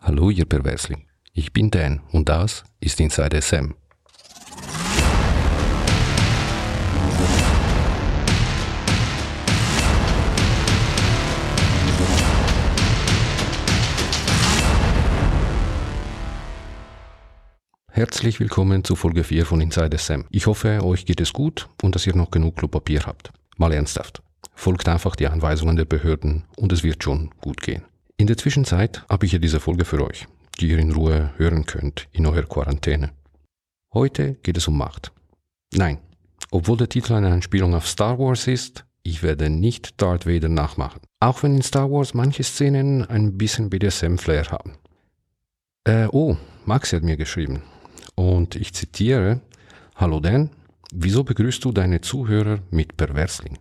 Hallo, ihr Perversling. Ich bin Dan und das ist Inside SM. Herzlich willkommen zu Folge 4 von Inside SM. Ich hoffe, euch geht es gut und dass ihr noch genug Klopapier habt. Mal ernsthaft. Folgt einfach die Anweisungen der Behörden und es wird schon gut gehen. In der Zwischenzeit habe ich ja diese Folge für euch, die ihr in Ruhe hören könnt in eurer Quarantäne. Heute geht es um Macht. Nein, obwohl der Titel eine Anspielung auf Star Wars ist, ich werde nicht Darth Vader nachmachen. Auch wenn in Star Wars manche Szenen ein bisschen BDSM-Flair haben. Äh, oh, Maxi hat mir geschrieben. Und ich zitiere, Hallo Dan, wieso begrüßt du deine Zuhörer mit Perversling?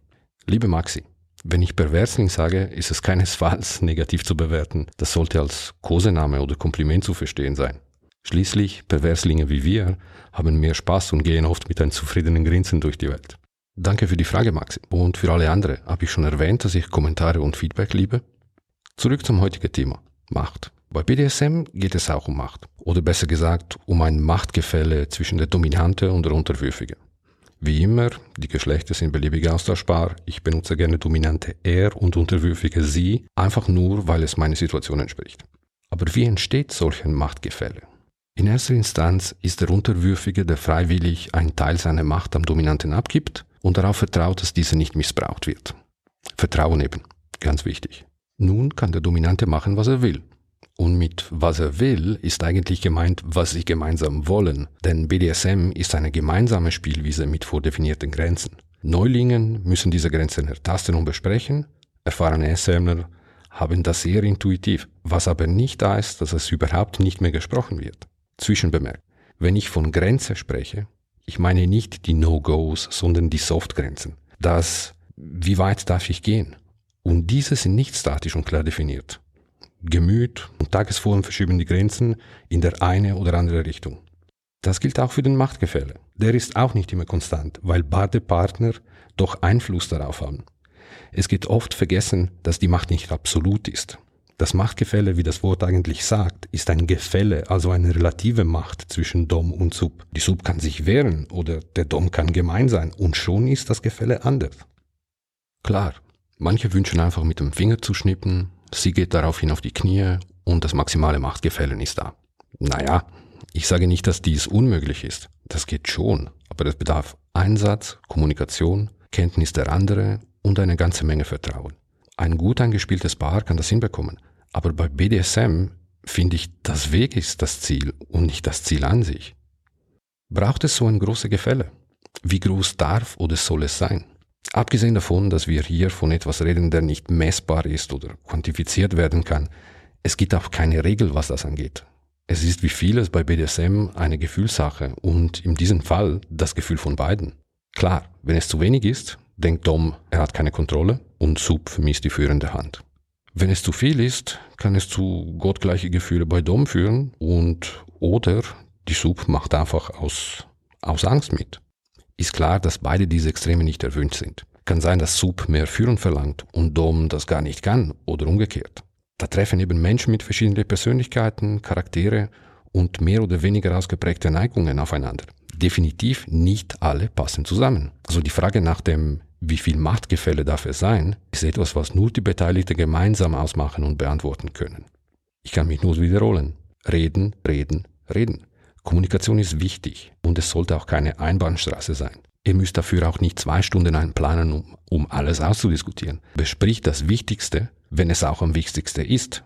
Liebe Maxi, wenn ich Perversling sage, ist es keinesfalls negativ zu bewerten. Das sollte als Kosename oder Kompliment zu verstehen sein. Schließlich, Perverslinge wie wir haben mehr Spaß und gehen oft mit einem zufriedenen Grinsen durch die Welt. Danke für die Frage, Maxi. Und für alle andere habe ich schon erwähnt, dass ich Kommentare und Feedback liebe. Zurück zum heutigen Thema. Macht. Bei BDSM geht es auch um Macht. Oder besser gesagt, um ein Machtgefälle zwischen der Dominante und der Unterwürfige. Wie immer, die Geschlechter sind beliebig austauschbar. Ich benutze gerne dominante er und unterwürfige sie, einfach nur, weil es meiner Situation entspricht. Aber wie entsteht solch ein Machtgefälle? In erster Instanz ist der Unterwürfige, der freiwillig einen Teil seiner Macht am Dominanten abgibt und darauf vertraut, dass diese nicht missbraucht wird. Vertrauen eben, ganz wichtig. Nun kann der Dominante machen, was er will. Und mit was er will ist eigentlich gemeint, was sie gemeinsam wollen. Denn BDSM ist eine gemeinsame Spielwiese mit vordefinierten Grenzen. Neulingen müssen diese Grenzen ertasten und besprechen. Erfahrene SMler haben das sehr intuitiv, was aber nicht heißt, dass es überhaupt nicht mehr gesprochen wird. Zwischenbemerkt. Wenn ich von Grenze spreche, ich meine nicht die No-Gos, sondern die Soft-Grenzen. Das, wie weit darf ich gehen? Und diese sind nicht statisch und klar definiert. Gemüt und Tagesform verschieben die Grenzen in der eine oder andere Richtung. Das gilt auch für den Machtgefälle. Der ist auch nicht immer konstant, weil beide Partner doch Einfluss darauf haben. Es geht oft vergessen, dass die Macht nicht absolut ist. Das Machtgefälle, wie das Wort eigentlich sagt, ist ein Gefälle, also eine relative Macht zwischen Dom und Sub. Die Sub kann sich wehren oder der Dom kann gemein sein und schon ist das Gefälle anders. Klar, manche wünschen einfach mit dem Finger zu schnippen, Sie geht daraufhin auf die Knie und das maximale Machtgefällen ist da. Naja, ich sage nicht, dass dies unmöglich ist. Das geht schon, aber es bedarf Einsatz, Kommunikation, Kenntnis der andere und eine ganze Menge Vertrauen. Ein gut eingespieltes Paar kann das hinbekommen, aber bei BDSM finde ich, das Weg ist das Ziel und nicht das Ziel an sich. Braucht es so ein großes Gefälle? Wie groß darf oder soll es sein? Abgesehen davon, dass wir hier von etwas reden, der nicht messbar ist oder quantifiziert werden kann, es gibt auch keine Regel, was das angeht. Es ist wie vieles bei BDSM eine Gefühlssache und in diesem Fall das Gefühl von beiden. Klar, wenn es zu wenig ist, denkt Dom, er hat keine Kontrolle und Sub vermisst die führende Hand. Wenn es zu viel ist, kann es zu gottgleiche Gefühle bei Dom führen und oder die Sub macht einfach aus, aus Angst mit ist klar, dass beide diese Extreme nicht erwünscht sind. Kann sein, dass Sub mehr Führung verlangt und Dom das gar nicht kann oder umgekehrt. Da treffen eben Menschen mit verschiedenen Persönlichkeiten, Charaktere und mehr oder weniger ausgeprägte Neigungen aufeinander. Definitiv nicht alle passen zusammen. Also die Frage nach dem, wie viel Machtgefälle darf es sein, ist etwas, was nur die Beteiligten gemeinsam ausmachen und beantworten können. Ich kann mich nur wiederholen. Reden, reden, reden. Kommunikation ist wichtig und es sollte auch keine Einbahnstraße sein. Ihr müsst dafür auch nicht zwei Stunden einplanen, um, um alles auszudiskutieren. Bespricht das Wichtigste, wenn es auch am wichtigsten ist.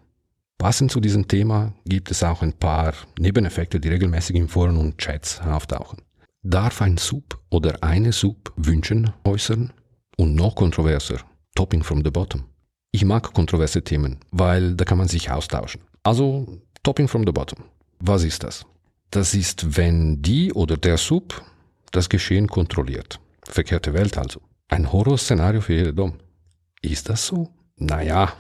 Passend zu diesem Thema gibt es auch ein paar Nebeneffekte, die regelmäßig in Foren und Chats auftauchen. Darf ein Sub oder eine Sub Wünschen äußern? Und noch kontroverser, Topping from the Bottom. Ich mag kontroverse Themen, weil da kann man sich austauschen. Also Topping from the Bottom. Was ist das? Das ist, wenn die oder der Sub das Geschehen kontrolliert. Verkehrte Welt also. Ein Horrorszenario für jede Dom. Ist das so? Naja,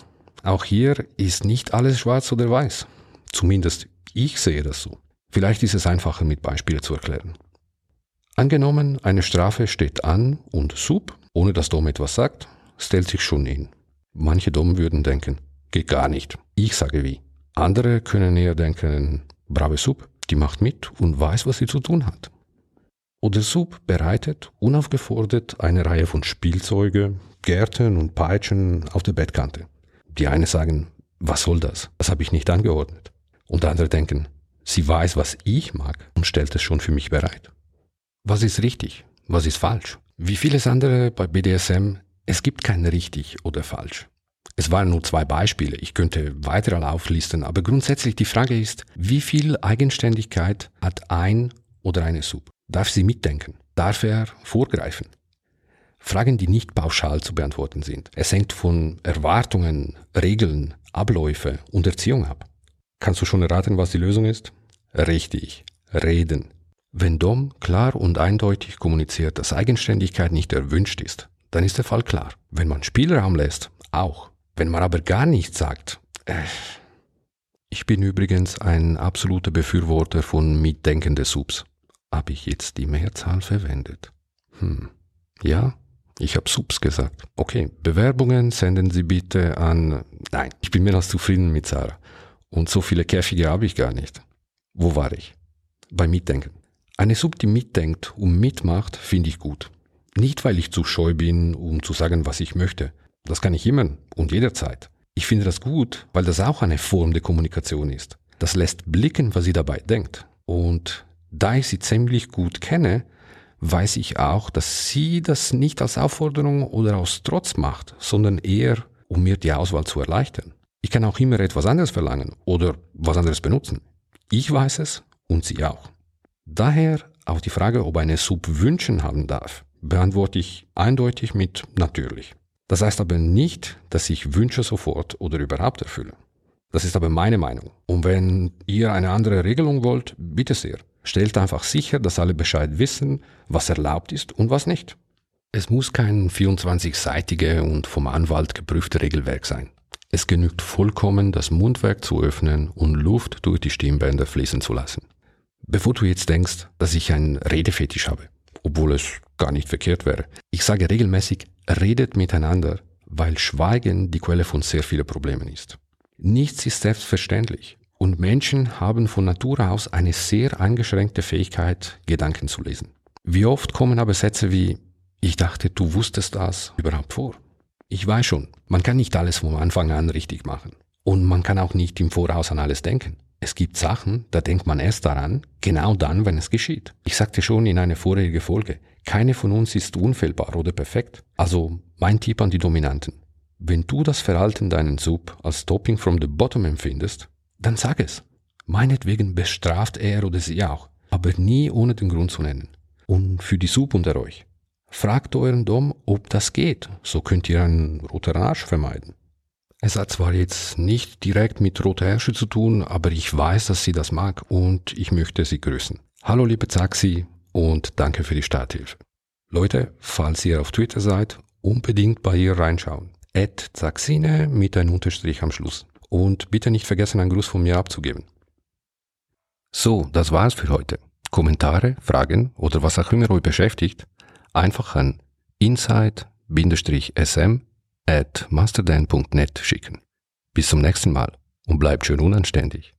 auch hier ist nicht alles schwarz oder weiß. Zumindest ich sehe das so. Vielleicht ist es einfacher mit Beispielen zu erklären. Angenommen, eine Strafe steht an und Sub, ohne dass Dom etwas sagt, stellt sich schon hin. Manche Dom würden denken, geht gar nicht. Ich sage wie. Andere können eher denken, brave Sub, die macht mit und weiß, was sie zu tun hat. Oder Sub bereitet unaufgefordert eine Reihe von Spielzeuge, Gärten und Peitschen auf der Bettkante. Die eine sagen, was soll das? Das habe ich nicht angeordnet. Und andere denken, sie weiß, was ich mag und stellt es schon für mich bereit. Was ist richtig? Was ist falsch? Wie vieles andere bei BDSM, es gibt kein richtig oder falsch. Es waren nur zwei Beispiele, ich könnte weitere auflisten, aber grundsätzlich die Frage ist, wie viel Eigenständigkeit hat ein oder eine Sub? Darf sie mitdenken? Darf er vorgreifen? Fragen, die nicht pauschal zu beantworten sind. Es hängt von Erwartungen, Regeln, Abläufe und Erziehung ab. Kannst du schon erraten, was die Lösung ist? Richtig, reden. Wenn Dom klar und eindeutig kommuniziert, dass Eigenständigkeit nicht erwünscht ist, dann ist der Fall klar. Wenn man Spielraum lässt, auch. Wenn man aber gar nichts sagt, äh. Ich bin übrigens ein absoluter Befürworter von mitdenkende Subs. Habe ich jetzt die Mehrzahl verwendet? Hm. Ja, ich habe Subs gesagt. Okay, Bewerbungen senden Sie bitte an. Nein, ich bin mehr als zufrieden mit Sarah. Und so viele Käfige habe ich gar nicht. Wo war ich? Bei Mitdenken. Eine Sub, die mitdenkt und mitmacht, finde ich gut. Nicht, weil ich zu scheu bin, um zu sagen, was ich möchte. Das kann ich immer und jederzeit. Ich finde das gut, weil das auch eine Form der Kommunikation ist. Das lässt blicken, was sie dabei denkt. Und da ich sie ziemlich gut kenne, weiß ich auch, dass sie das nicht als Aufforderung oder aus Trotz macht, sondern eher, um mir die Auswahl zu erleichtern. Ich kann auch immer etwas anderes verlangen oder was anderes benutzen. Ich weiß es und sie auch. Daher auf die Frage, ob eine Sub Wünschen haben darf, beantworte ich eindeutig mit natürlich. Das heißt aber nicht, dass ich Wünsche sofort oder überhaupt erfülle. Das ist aber meine Meinung. Und wenn ihr eine andere Regelung wollt, bitte sehr. Stellt einfach sicher, dass alle Bescheid wissen, was erlaubt ist und was nicht. Es muss kein 24-seitige und vom Anwalt geprüfte Regelwerk sein. Es genügt vollkommen, das Mundwerk zu öffnen und Luft durch die Stimmbänder fließen zu lassen. Bevor du jetzt denkst, dass ich einen Redefetisch habe, obwohl es gar nicht verkehrt wäre. Ich sage regelmäßig, redet miteinander, weil Schweigen die Quelle von sehr vielen Problemen ist. Nichts ist selbstverständlich. Und Menschen haben von Natur aus eine sehr eingeschränkte Fähigkeit, Gedanken zu lesen. Wie oft kommen aber Sätze wie, ich dachte, du wusstest das überhaupt vor? Ich weiß schon, man kann nicht alles vom Anfang an richtig machen. Und man kann auch nicht im Voraus an alles denken. Es gibt Sachen, da denkt man erst daran, genau dann, wenn es geschieht. Ich sagte schon in einer vorherigen Folge, keine von uns ist unfehlbar oder perfekt. Also mein Tipp an die Dominanten. Wenn du das Verhalten deinen Sub als Topping from the bottom empfindest, dann sag es. Meinetwegen bestraft er oder sie auch, aber nie ohne den Grund zu nennen. Und für die Sub unter euch. Fragt euren Dom, ob das geht, so könnt ihr einen roten Arsch vermeiden. Es hat zwar jetzt nicht direkt mit roter Herrsche zu tun, aber ich weiß, dass sie das mag und ich möchte sie grüßen. Hallo liebe Zaxi und danke für die Starthilfe. Leute, falls ihr auf Twitter seid, unbedingt bei ihr reinschauen. Ed Zaxine mit einem Unterstrich am Schluss. Und bitte nicht vergessen, einen Gruß von mir abzugeben. So, das war's für heute. Kommentare, Fragen oder was auch immer euch beschäftigt, einfach an inside-sm at masterdan.net schicken. Bis zum nächsten Mal und bleibt schön unanständig.